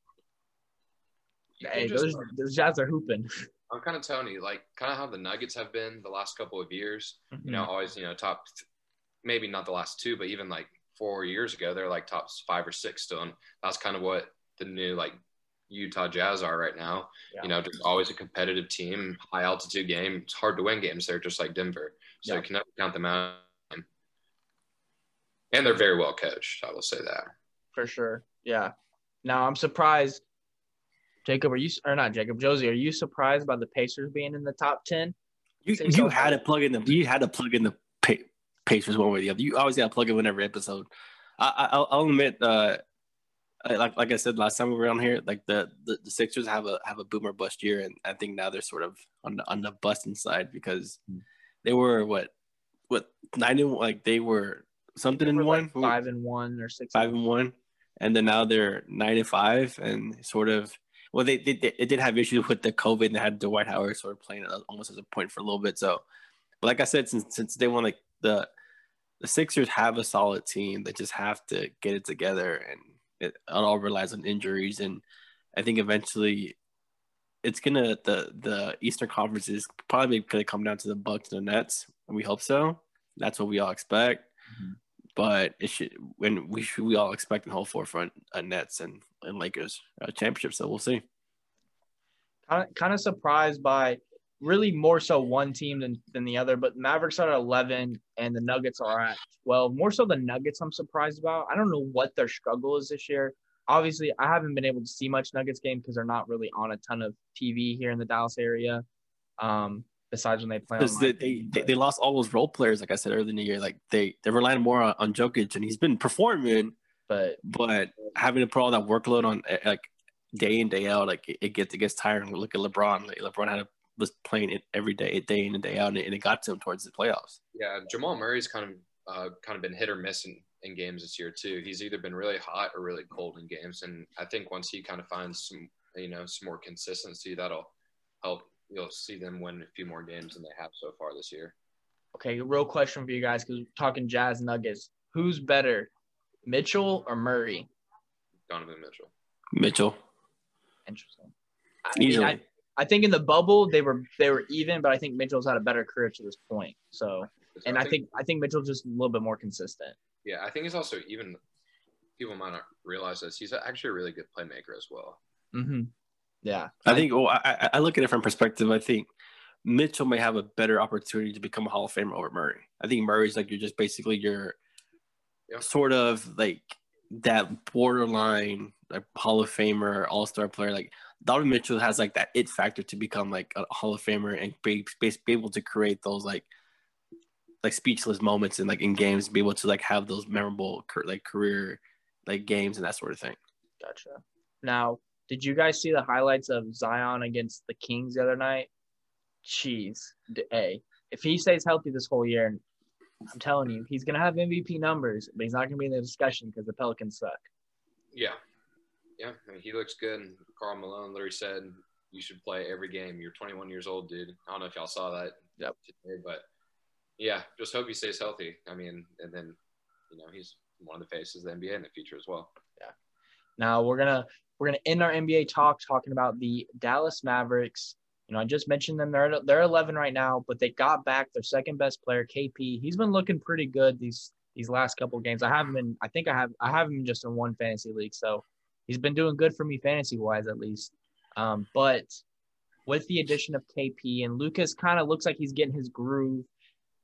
You Hey, just- those those Jazz are hooping. [laughs] I'm kind of telling you, like, kind of how the Nuggets have been the last couple of years. You know, mm-hmm. always, you know, top, maybe not the last two, but even like four years ago, they're like top five or six still. And that's kind of what the new, like, Utah Jazz are right now. Yeah. You know, just always a competitive team, high altitude game. It's hard to win games there, just like Denver. So Yeah. you can never count them out. And they're very well coached. I will say that. for sure. Yeah. Now I'm surprised. Jacob, are you or not Jacob Josie? Are you surprised by the Pacers being in the top ten? You, you so. had to plug in the you had to plug in the pa- Pacers one way or the other. You always got to plug in in every episode. I, I I'll, I'll admit, uh, like like I said last time we were on here, like the, the the Sixers have a have a boomer bust year, and I think now they're sort of on the on the busting side because Hmm. they were what what nine and like they were something in one like five and one or six. five and one, and then now they're nine and five, and sort of. Well, they, they, they did have issues with the COVID, and they had Dwight Howard sort of playing almost as a point for a little bit. So, but like I said, since since they won, like the the Sixers have a solid team. They just have to get it together, and it, it all relies on injuries. And I think eventually, it's gonna the the Eastern Conference is probably gonna come down to the Bucks and the Nets, and we hope so. That's what we all expect Mhm. But it should when we should we all expect in whole forefront uh, Nets and, and Lakers uh, championship. So we'll see. Kind of, kind of surprised by really more so one team than, than the other. But Mavericks are at eleven and the Nuggets are at twelve. More so the Nuggets, I'm surprised about. I don't know what their struggle is this year. Obviously, I haven't been able to see much Nuggets game because they're not really on a ton of TV here in the Dallas area. Um, besides when they play on Because they, they, they they lost all those role players, like I said earlier in the year. Like they they're relying more on, on Jokic, and he's been performing, but but having to put all that workload on uh, like day in day out, like it, it gets it gets tiring. Look at LeBron. Like, LeBron had to, was playing it every day, day in and day out, and it, and it got to him towards the playoffs. Yeah, Jamal Murray's kind of uh, kind of been hit or miss in, in games this year too. He's either been really hot or really cold in games, and I think once he kind of finds some you know some more consistency, that'll help. You'll see them win a few more games than they have so far this year. okay, real question for you guys because we're talking Jazz Nuggets. Who's better, Mitchell or Murray? Donovan Mitchell. Mitchell Interesting. I mean, easily. I, I think in the bubble they were they were even, but I think Mitchell's had a better career to this point. So, and I think I think Mitchell's just a little bit more consistent. yeah, I think he's also even people might not realize this. He's actually a really good playmaker as well. Mm-hmm. Yeah, I think. Oh, well, I, I- look at it from perspective. I think Mitchell may have a better opportunity to become a Hall of Famer over Murray. I think Murray's like you're just basically your Yeah. sort of like that borderline like Hall of Famer, All Star player. Like Donovan Mitchell has like that it factor to become like a Hall of Famer and be, be, be able to create those like like speechless moments and like in games, be able to like have those memorable like career like games and that sort of thing. gotcha. Now, did you guys see the highlights of Zion against the Kings the other night? Jeez, D- hey, if he stays healthy this whole year, I'm telling you, he's gonna have MVP numbers, but he's not gonna be in the discussion because the Pelicans suck. Yeah, yeah, I mean, he looks good. And Karl Malone literally said you should play every game. You're 21 years old, dude. I don't know if y'all saw that Yep. today, but yeah, just hope he stays healthy. I mean, and then you know he's one of the faces of the NBA in the future as well. Yeah. Now we're gonna we're gonna end our NBA talk talking about the Dallas Mavericks. You know, I just mentioned them. They're they're 11 right now, but they got back their second best player, KP. He's been looking pretty good these these last couple games. I have him in. I think I have I have him just in one fantasy league, so he's been doing good for me fantasy wise at least. Um, but with the addition of KP and Luka's, kind of looks like he's getting his groove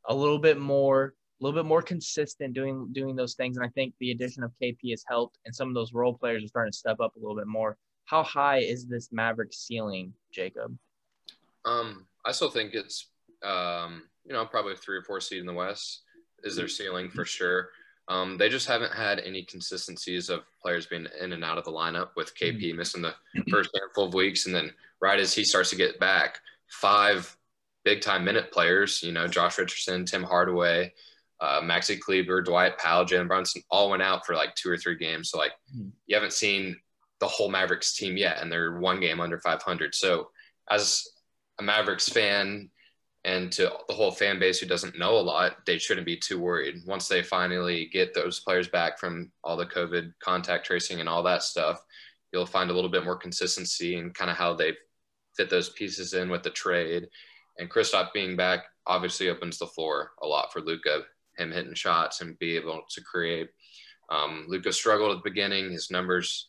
a little bit more, little bit more consistent doing doing those things. And I think the addition of KP has helped, and some of those role players are starting to step up a little bit more. How high is this Maverick ceiling, Jacob? Um, I still think it's um, you know probably three or four seed in the West is their ceiling for sure. Um, they just haven't had any consistencies of players being in and out of the lineup with KP missing the first handful of weeks. And then right as he starts to get back, five big time minute players, you know, Josh Richardson, Tim Hardaway, uh, Maxi Kleber, Dwight Powell, Jalen Brunson all went out for like two or three games. So like Hmm. you haven't seen the whole Mavericks team yet, and they're one game under 500. So as a Mavericks fan and to the whole fan base who doesn't know a lot, they shouldn't be too worried. Once they finally get those players back from all the COVID contact tracing and all that stuff, you'll find a little bit more consistency in kind of how they fit those pieces in with the trade. And Kristaps being back obviously opens the floor a lot for Luka, him hitting shots and be able to create. Um, Luka struggled at the beginning. His numbers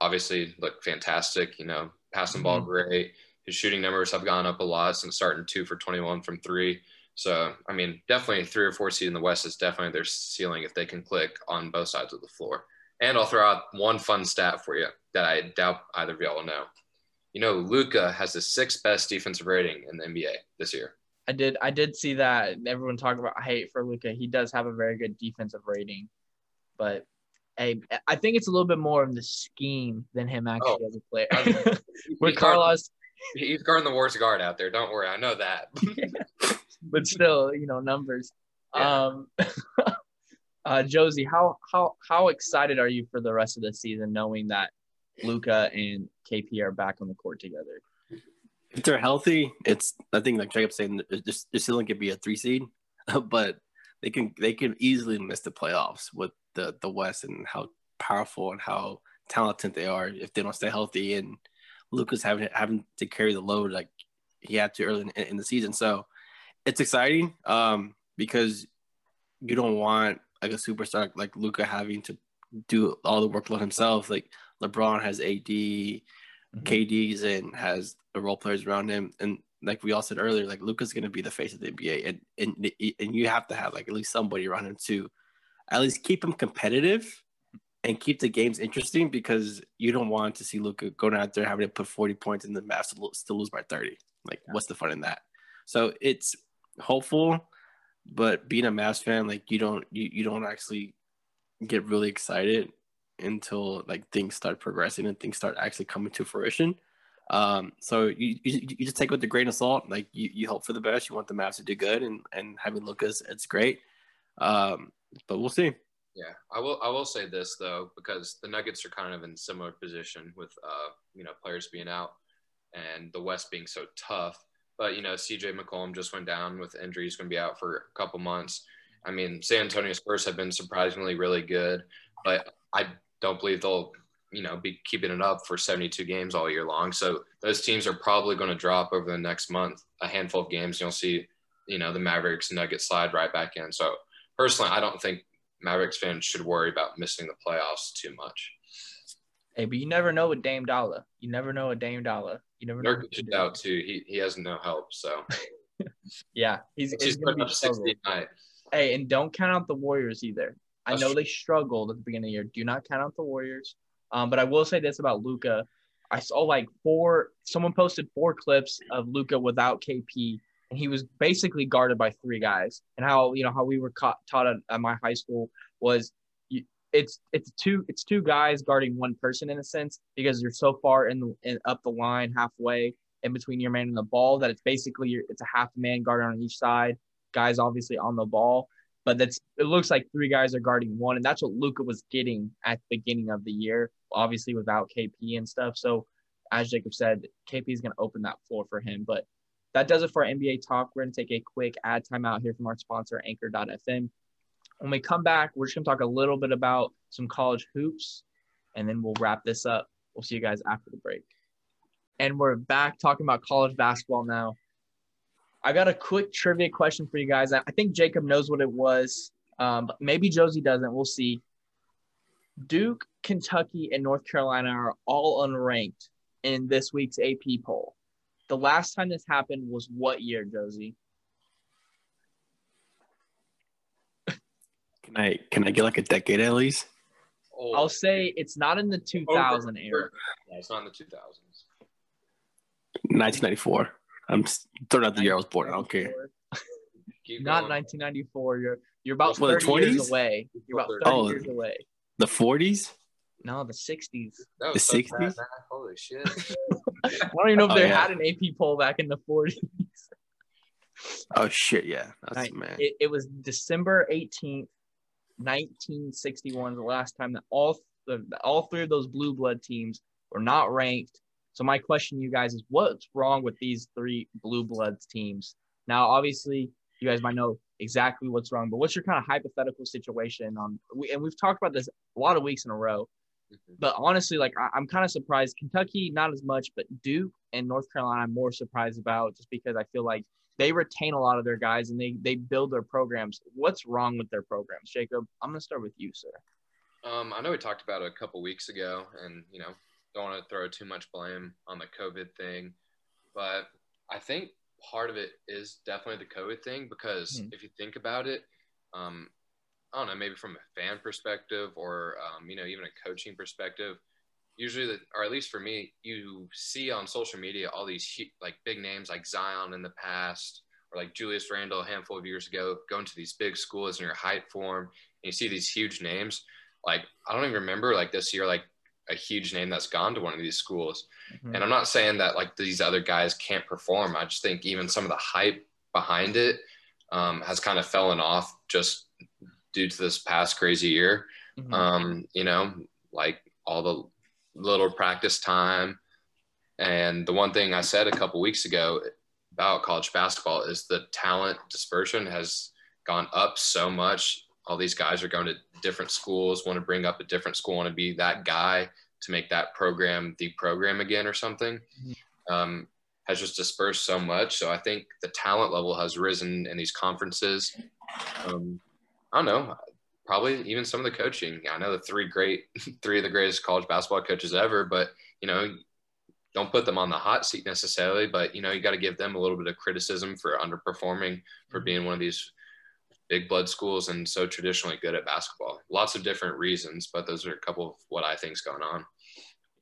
obviously look fantastic. You know, passing ball great. His shooting numbers have gone up a lot since starting two for 21 from three. So, I mean, definitely three or four seed in the West is definitely their ceiling if they can click on both sides of the floor. And I'll throw out one fun stat for you that I doubt either of y'all will know. You know, Luka has the sixth best defensive rating in the NBA this year. I did I did see that everyone talking about hate for Luka. He does have a very good defensive rating, but hey, I think it's a little bit more of the scheme than him actually Oh. as a player. [laughs] He's With [laughs] guarding- Carlos, he's guarding the worst guard out there. Don't worry, I know that. [laughs] but still, you know, numbers. Yeah. Um, uh, Josie, how how how excited are you for the rest of the season, knowing that Luka and KP are back on the court together? If they're healthy, it's I think like Jacob saying, this this ceiling could be a three seed, [laughs] but they can they can easily miss the playoffs with the the West and how powerful and how talented they are if they don't stay healthy. And Luka's having having to carry the load like he had to early in, in the season, so it's exciting um, because you don't want like a superstar like Luka having to do all the workload himself. Like LeBron has AD, Mm-hmm. KD's and has the role players around him. And like we all said earlier, like Luka's going to be the face of the NBA, and and and you have to have like at least somebody around him to at least keep him competitive and keep the games interesting because you don't want to see Luka going out there having to put 40 points in the Mavs still lose by 30. Like, what's the fun in that? So it's hopeful, but being a Mavs fan, like you don't you, you don't actually get really excited until like things start progressing and things start actually coming to fruition. Um, so you, you, you just take it with a grain of salt. Like you, you hope for the best. You want the Mavs to do good, and and having Luka's, it's great. Um, but we'll see. Yeah, I will. I will say this though, because the Nuggets are kind of in similar position with, uh, you know, players being out and the West being so tough. But you know, C.J. McCollum just went down with injury; he's going to be out for a couple months. I mean, San Antonio Spurs have been surprisingly really good, but I don't believe they'll, you know, be keeping it up for 72 games all year long. So those teams are probably going to drop over the next month a handful of games. You'll see, you know, the Mavericks Nuggets slide right back in. So personally, I don't think Mavericks fans should worry about missing the playoffs too much. Hey, but you never know with Dame Dolla. You never know with Dame Dolla. You never know. Nurkic is do. out too. He he has no help. So [laughs] Yeah, he's, he's he's gonna putting be up 60 a night. Hey, and don't count out the Warriors either. I know they struggled at the beginning of the year. Do not count out the Warriors. Um, but I will say this about Luka. I saw like four. Someone posted four clips of Luka without KP, and he was basically guarded by three guys. And how you know how we were caught, taught at, at my high school was you, it's it's two it's two guys guarding one person in a sense because you're so far in the in, up the line halfway in between your man and the ball that it's basically it's a half man guard on each side. Guys obviously on the ball, but that's it looks like three guys are guarding one, and that's what Luka was getting at the beginning of the year, obviously without KP and stuff. So as Jacob said, KP is going to open that floor for him. But that does it for NBA talk. We're going to take a quick ad time out here from our sponsor, Anchor.fm. When we come back, we're just going to talk a little bit about some college hoops, and then we'll wrap this up. We'll see you guys after the break. And we're back talking about college basketball now. I got a quick trivia question for you guys. I I think Jacob knows what it was, um, but maybe Josie doesn't. We'll see. Duke, Kentucky, and North Carolina are all unranked in this week's AP poll. The last time this happened was what year, Josie? Can I can I get like a decade at least? Oh, I'll say it's not in the 2000 era. Yeah, it's not in the 2000s. 1994. I'm s- throwing out the year I was born. I don't care. Keep Not going. 1994. You're You're about Well, the 30 years 20s? away. You're about 30 Oh. years away. The 40s? No, the 60s. That The 60s? bad. Holy shit. [laughs] I don't even know if Oh, they yeah. had an AP poll back in the 40s. Oh shit, yeah. That's Right. man. It, it was December 18th, 1961, the last time that all the, all three of those blue blood teams were not ranked. So my question to you guys is what's wrong with these three blue bloods teams? Now, obviously, you guys might know exactly what's wrong, but what's your kind of hypothetical situation on and we've talked about this a lot of weeks in a row. Mhm. But honestly, like I, I'm kind of surprised. Kentucky, not as much, but Duke and North Carolina, I'm more surprised about just because I feel like they retain a lot of their guys and they they build their programs. What's wrong with their programs, Jacob? I'm gonna start with you, sir. Um, I know we talked about it a couple weeks ago, and you know, don't want to throw too much blame on the COVID thing, but I think part of it is definitely the COVID thing because Mhm. if you think about it, um, I don't know, maybe from a fan perspective or um, you know, even a coaching perspective, usually, the, or at least for me, you see on social media all these like big names like Zion in the past. Or like Julius Randle a handful of years ago, going to these big schools in your height form, and you see these huge names like I don't even remember like this year like a huge name that's gone to one of these schools. Mhm. And I'm not saying that like these other guys can't perform. I just think even some of the hype behind it um, has kind of fallen off just due to this past crazy year. Mhm. Um, you know, like all the little practice time. And the one thing I said a couple weeks ago about college basketball is the talent dispersion has gone up so much. All these guys are going to different schools, want to bring up a different school, want to be that guy to make that program the program again or something. Mhm. Um, has just dispersed so much. So I think the talent level has risen in these conferences. Um, I don't know, probably even some of the coaching. I know the three great, [laughs] three of the greatest college basketball coaches ever, but you know, don't put them on the hot seat necessarily. But you know, you got to give them a little bit of criticism for underperforming, for Mhm. being one of these big blood schools and so traditionally good at basketball. Lots of different reasons, but those are a couple of what I think's going on.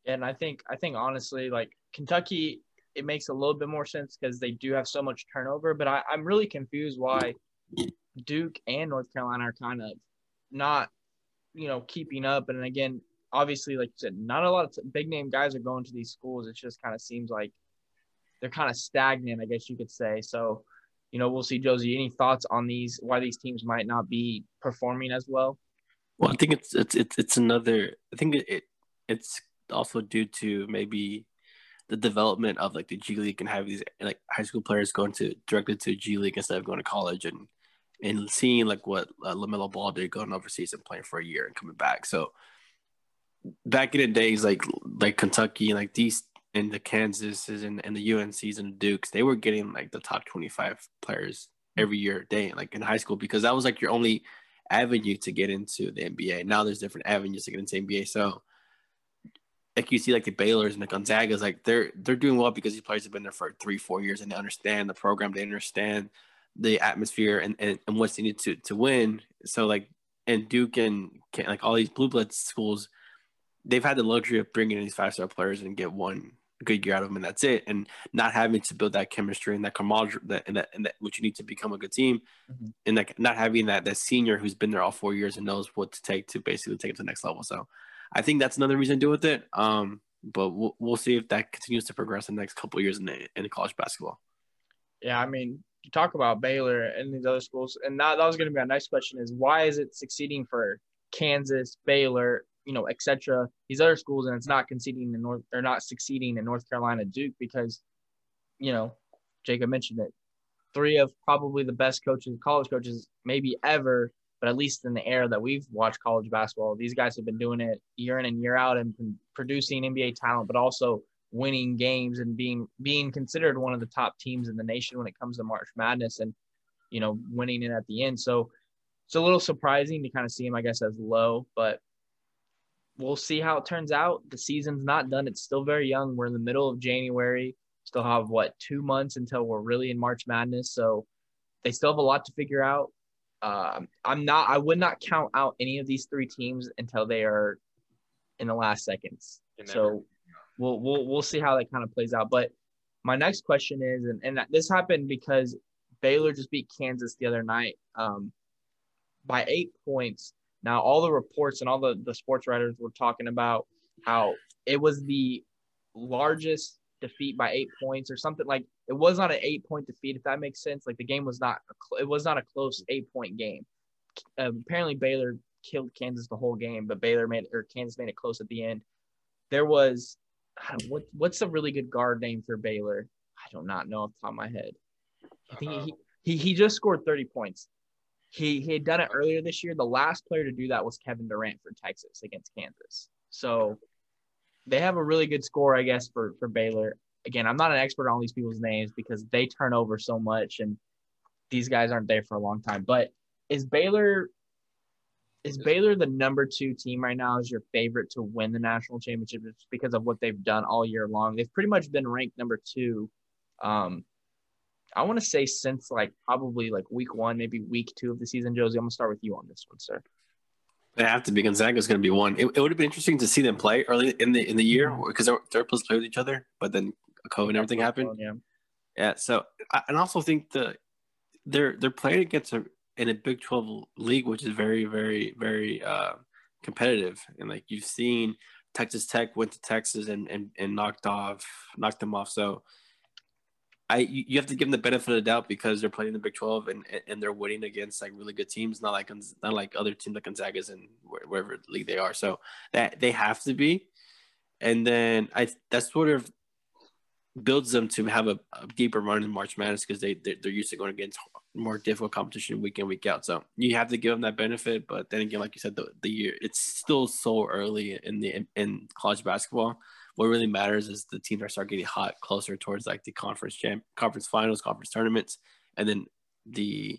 And I think I think honestly, like Kentucky, it makes a little bit more sense because they do have so much turnover. But I, I'm really confused why Duke and North Carolina are kind of not, you know, keeping up. And again, obviously, like you said, not a lot of t- big name guys are going to these schools. It just kind of seems like they're kind of stagnant, I guess you could say. So, you know, we'll see. Josie, any thoughts on these? Why these teams might not be performing as well? Well, I think it's it's it's it's another. I think it, it it's also due to maybe the development of like the G League and have these like high school players going to directly to G League instead of going to college and and seeing like what uh, Lamelo Ball did going overseas and playing for a year and coming back. So back in the days, like like Kentucky and like these and the Kansases and, and the UNCs and Dukes, they were getting like the top twenty five players every year day like in high school because that was like your only avenue to get into the NBA. Now there's different avenues to get into NBA. So like you see like the Baylor's and the Gonzagas, like they're they're doing well because these players have been there for three, four years and they understand the program, they understand the atmosphere and, and, and what's needed to to win. So like and Duke and like all these blue blood schools, they've had the luxury of bringing in these five star players and get one good year out of them and that's it, and not having to build that chemistry and that camaraderie that and that and that which you need to become a good team, Mhm. and like not having that that senior who's been there all four years and knows what to take to basically take it to the next level. So I think that's another reason to do with it. Um, but we'll, we'll see if that continues to progress in the next couple years in the, in college basketball. Yeah, I mean, you talk about Baylor and these other schools, and that, that was going to be a nice question: is why is it succeeding for Kansas, Baylor, you know, etc. These other schools, and it's not conceding in North they're not succeeding in North Carolina, Duke, because you know, Jacob mentioned it, three of probably the best coaches, college coaches, maybe ever, but at least in the era that we've watched college basketball, these guys have been doing it year in and year out and producing NBA talent, but also winning games and being being considered one of the top teams in the nation when it comes to March Madness and you know winning it at the end. So it's a little surprising to kind of see him, I guess, as low, but we'll see how it turns out. The season's not done; it's still very young. We're in the middle of January. Still have what two months until we're really in March Madness, so they still have a lot to figure out. Um, I'm not. I would not count out any of these three teams until they are in the last seconds. So we'll we'll we'll see how that kind of plays out. But my next question is, and, and this happened because Baylor just beat Kansas the other night. Um, by eight points. Now, all the reports and all the, the sports writers were talking about how it was the largest defeat by eight points or something like it was not an eight point defeat if that makes sense. Like the game was not a, it was not a close eight point game. Uh, apparently baylor killed kansas the whole game but baylor made or kansas made it close at the end. There was what what's a really good guard name for baylor? I do not know off the top of my head. I think he, he he just scored 30 points he he had done it earlier this year the last player to do that was kevin durant for texas against kansas so they have a really good score, I guess, for for Baylor. Again, I'm not an expert on these people's names because they turn over so much, and these guys aren't there for a long time. But is Baylor is Baylor the number two team right now? Is your favorite to win the national championship just because of what they've done all year long? They've pretty much been ranked number two. Um, I want to say since like probably like week one, maybe week two of the season. Josie, I'm gonna start with you on this one, sir. They have to be. Gonzaga is going to be one. It, it would have been interesting to see them play early in the in the year because mm-hmm. they're, supposed to play with each other, but then COVID and everything happened. Yeah. Yeah. So I, and also think the they're they're playing against a in a Big Twelve league, which is very very very uh, competitive, and like you've seen Texas Tech went to Texas and and, and knocked off knocked them off. So I you have to give them the benefit of the doubt because they're playing the Big Twelve and and they're winning against like really good teams, not like not like other teams like Gonzaga's and wherever league they are. So that they have to be, and then I that sort of builds them to have a, a deeper run in March Madness because they they're, they're, used to going against more difficult competition week in week out. So you have to give them that benefit, but then again, like you said, the the year it's still so early in the in, in college basketball what really matters is the teams are start getting hot closer towards like the conference champ, conference finals, conference tournaments, and then the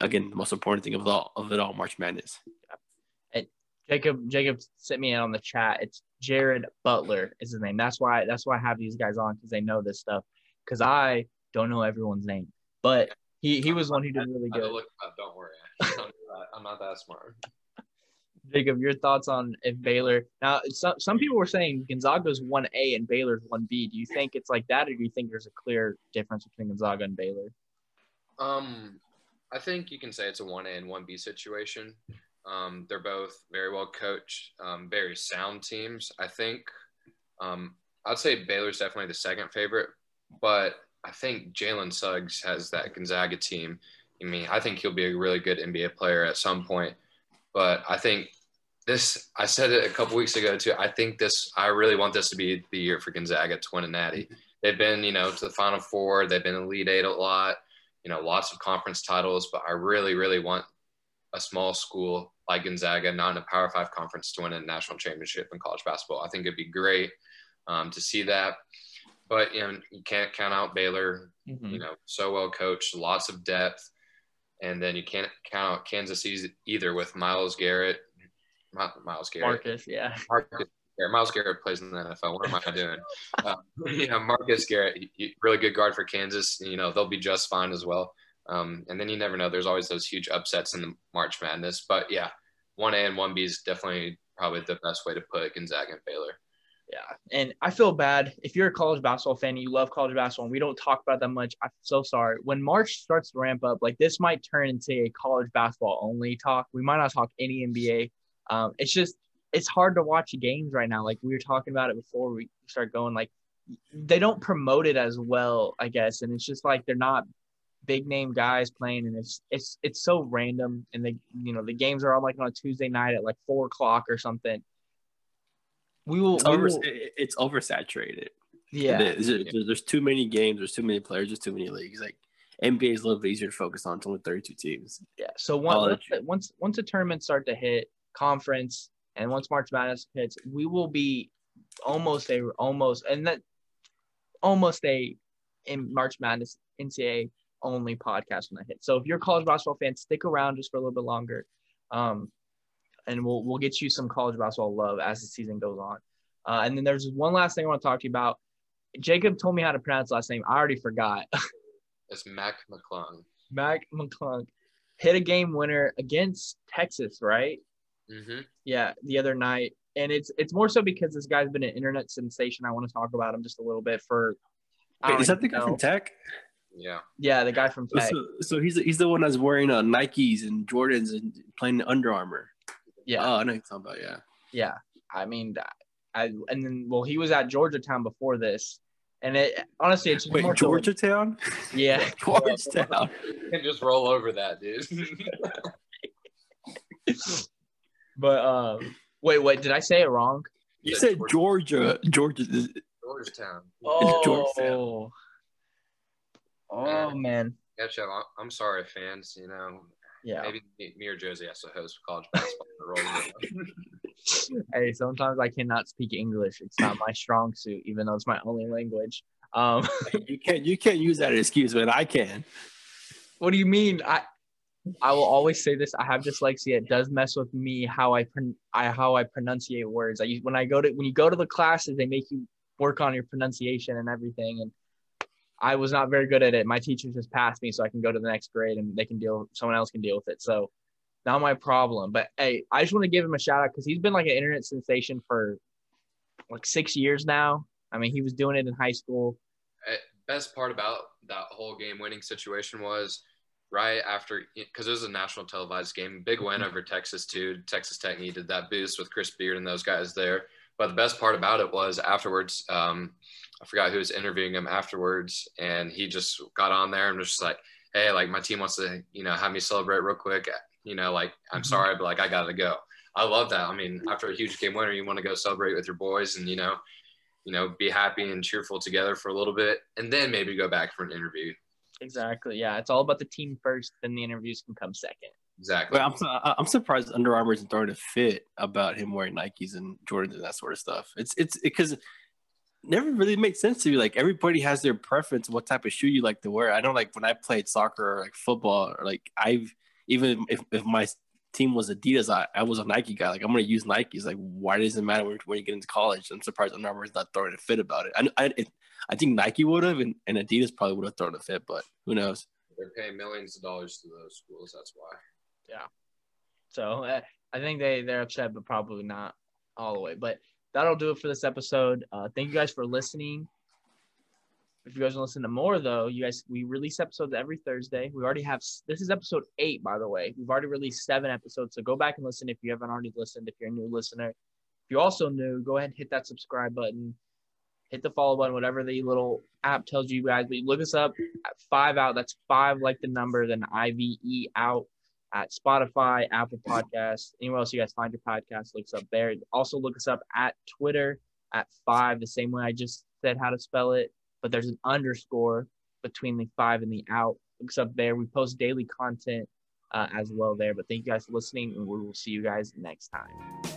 again the most important thing of it all of it all March Madness. And Jacob Jacob sent me in on the chat. It's Jared Butler is his name. That's why that's why I have these guys on because they know this stuff. Because I don't know everyone's name, but he he was one who did really good. Look, don't worry, I'm not that smart. Jacob, your thoughts on if Baylor now some some people were saying Gonzaga's one A and Baylor's one B. Do you think it's like that, or do you think there's a clear difference between Gonzaga and Baylor? Um, I think you can say it's a one A and one B situation. Um, they're both very well coached, um, very sound teams. I think um, I'd say Baylor's definitely the second favorite, but I think Jalen Suggs has that Gonzaga team. I mean, I think he'll be a really good NBA player at some point. But I think this, I said it a couple weeks ago too. I think this, I really want this to be the year for Gonzaga to win a natty. They've been, you know, to the Final Four. They've been Elite Eight a lot, you know, lots of conference titles. But I really, really want a small school like Gonzaga, not in a Power Five conference, to win a national championship in college basketball. I think it'd be great um, to see that. But you know, you can't count out Baylor. Mm-hmm. You know, so well coached, lots of depth and then you can't count out Kansas either with Myles Garrett, Myles Garrett, Marcus, yeah, Marcus. Myles Garrett plays in the NFL. What am I doing? uh, [laughs] know, Marcus Garrett, he, really good guard for Kansas. You know, they'll be just fine as well. Um, and then you never know. There's always those huge upsets in the March Madness. But yeah, one A and one B is definitely probably the best way to put Gonzaga and Baylor. Yeah. And I feel bad if you're a college basketball fan and you love college basketball and we don't talk about that much. I'm so sorry. When March starts to ramp up, like this might turn into a college basketball only talk. We might not talk any NBA. Um, it's just, it's hard to watch games right now. Like we were talking about it before we start going, like they don't promote it as well, I guess. And it's just like they're not big name guys playing and it's it's it's so random and they you know the games are all like on a Tuesday night at like four o'clock or something we will. It's, we over, will, it's oversaturated. Yeah. There's, there's, too many games. There's too many players. There's too many leagues. Like NBA is a little bit easier to focus on. It's only 32 teams. Yeah. So once once once the tournaments start to hit conference and once March Madness hits, we will be almost a almost and that almost a in March Madness NCAA only podcast when that hit. So if you're a college basketball fan, stick around just for a little bit longer. Um, and we'll we'll get you some college basketball love as the season goes on. Uh, and then there's one last thing I want to talk to you about. Jacob told me how to pronounce last name. I already forgot. [laughs] it's Mac McClung. Mac McClung hit a game winner against Texas, right? Mm-hmm. Yeah, the other night, and it's it's more so because this guy's been an internet sensation. I want to talk about him just a little bit for. Wait, is that the guy from Tech? Yeah. Yeah, the guy from Tech. So, so he's he's the one that's wearing uh, Nikes and Jordans and playing Under Armour. Yeah, Oh, I know you're talking about. Yeah. yeah. I mean, I and then well, he was at Georgetown before this, and it honestly, it's Wait, more so- Georgetown? Yeah, [laughs] Georgetown. You [laughs] can just roll over that, dude. [laughs] but um, wait, wait, did I say it wrong? You said Georgia. Georgia. is- Georgetown. Georgetown. Oh, oh man, Gotcha. I'm- I'm sorry, fans. You know, yeah. maybe me- me or Josie has to host college basketball. in the role. [laughs] Hey, sometimes I cannot speak English. It's not my strong suit, even though it's my only language. Um, [laughs] You can't you can't use that excuse, but I can. what do you mean? I I will always say this. I have dyslexia. It does mess with me how I pron- I how I pronunciate words. I when I go to when you go to the classes, they make you work on your pronunciation and everything. And I was not very good at it. My teachers just passed me, so I can go to the next grade and they can deal. Someone else can deal with it. So not my problem. But hey, I just want to give him a shout out because he's been like an internet sensation for like six years now. I mean, he was doing it in high school. Eh, Best part about that whole game winning situation was right after because it was a national televised game, big win over Texas too. Texas Tech needed that boost with Chris Beard and those guys there. But the best part about it was afterwards, um, I forgot who was interviewing him afterwards, and he just got on there and was just like, "Hey, like my team wants to, you know, have me celebrate real quick. You know, like I'm Mhm. sorry, but like I gotta go." I love that. I mean, after a huge game winner, you want to go celebrate with your boys, and you know, you know, be happy and cheerful together for a little bit, and then maybe go back for an interview. Exactly. Yeah, it's all about the team first, then the interviews can come second. Exactly. But I'm su- I- I'm surprised Under Armour isn't throwing a fit about him wearing Nikes and Jordans and that sort of stuff. It's it's because it never really made sense to me. Like everybody has their preference what type of shoe you like to wear. I know like when I played soccer or like football or like I've even if, if my team was Adidas, I, I was a Nike guy. Like I'm gonna use Nikes. Like why does it matter when, when you get into college? I'm surprised Under Armour is not throwing a fit about it. I I, it, I think Nike would have and, and Adidas probably would have thrown a fit, but who knows? They're paying millions of dollars to those schools. That's why. Yeah. So uh, I think they they're upset, but probably not all the way. But that'll do it for this episode. Uh, thank you guys for listening. If you guys want to listen to more, though, you guys we release episodes every Thursday. We already have this is episode eight, by the way. We've already released seven episodes, so go back and listen if you haven't already listened. If you're a new listener, if you're also new, go ahead and hit that subscribe button, hit the follow button, whatever the little app tells you guys. But look us up at five out. That's five like the number, then I V E out at Spotify, Apple Podcasts, anywhere else you guys find your podcast, look us up there. Also look us up at Twitter at five, the same way I just said how to spell it, but there's an underscore between the five and the out. Look us up there. We post daily content uh, as well there. But thank you guys for listening, and we will see you guys next time.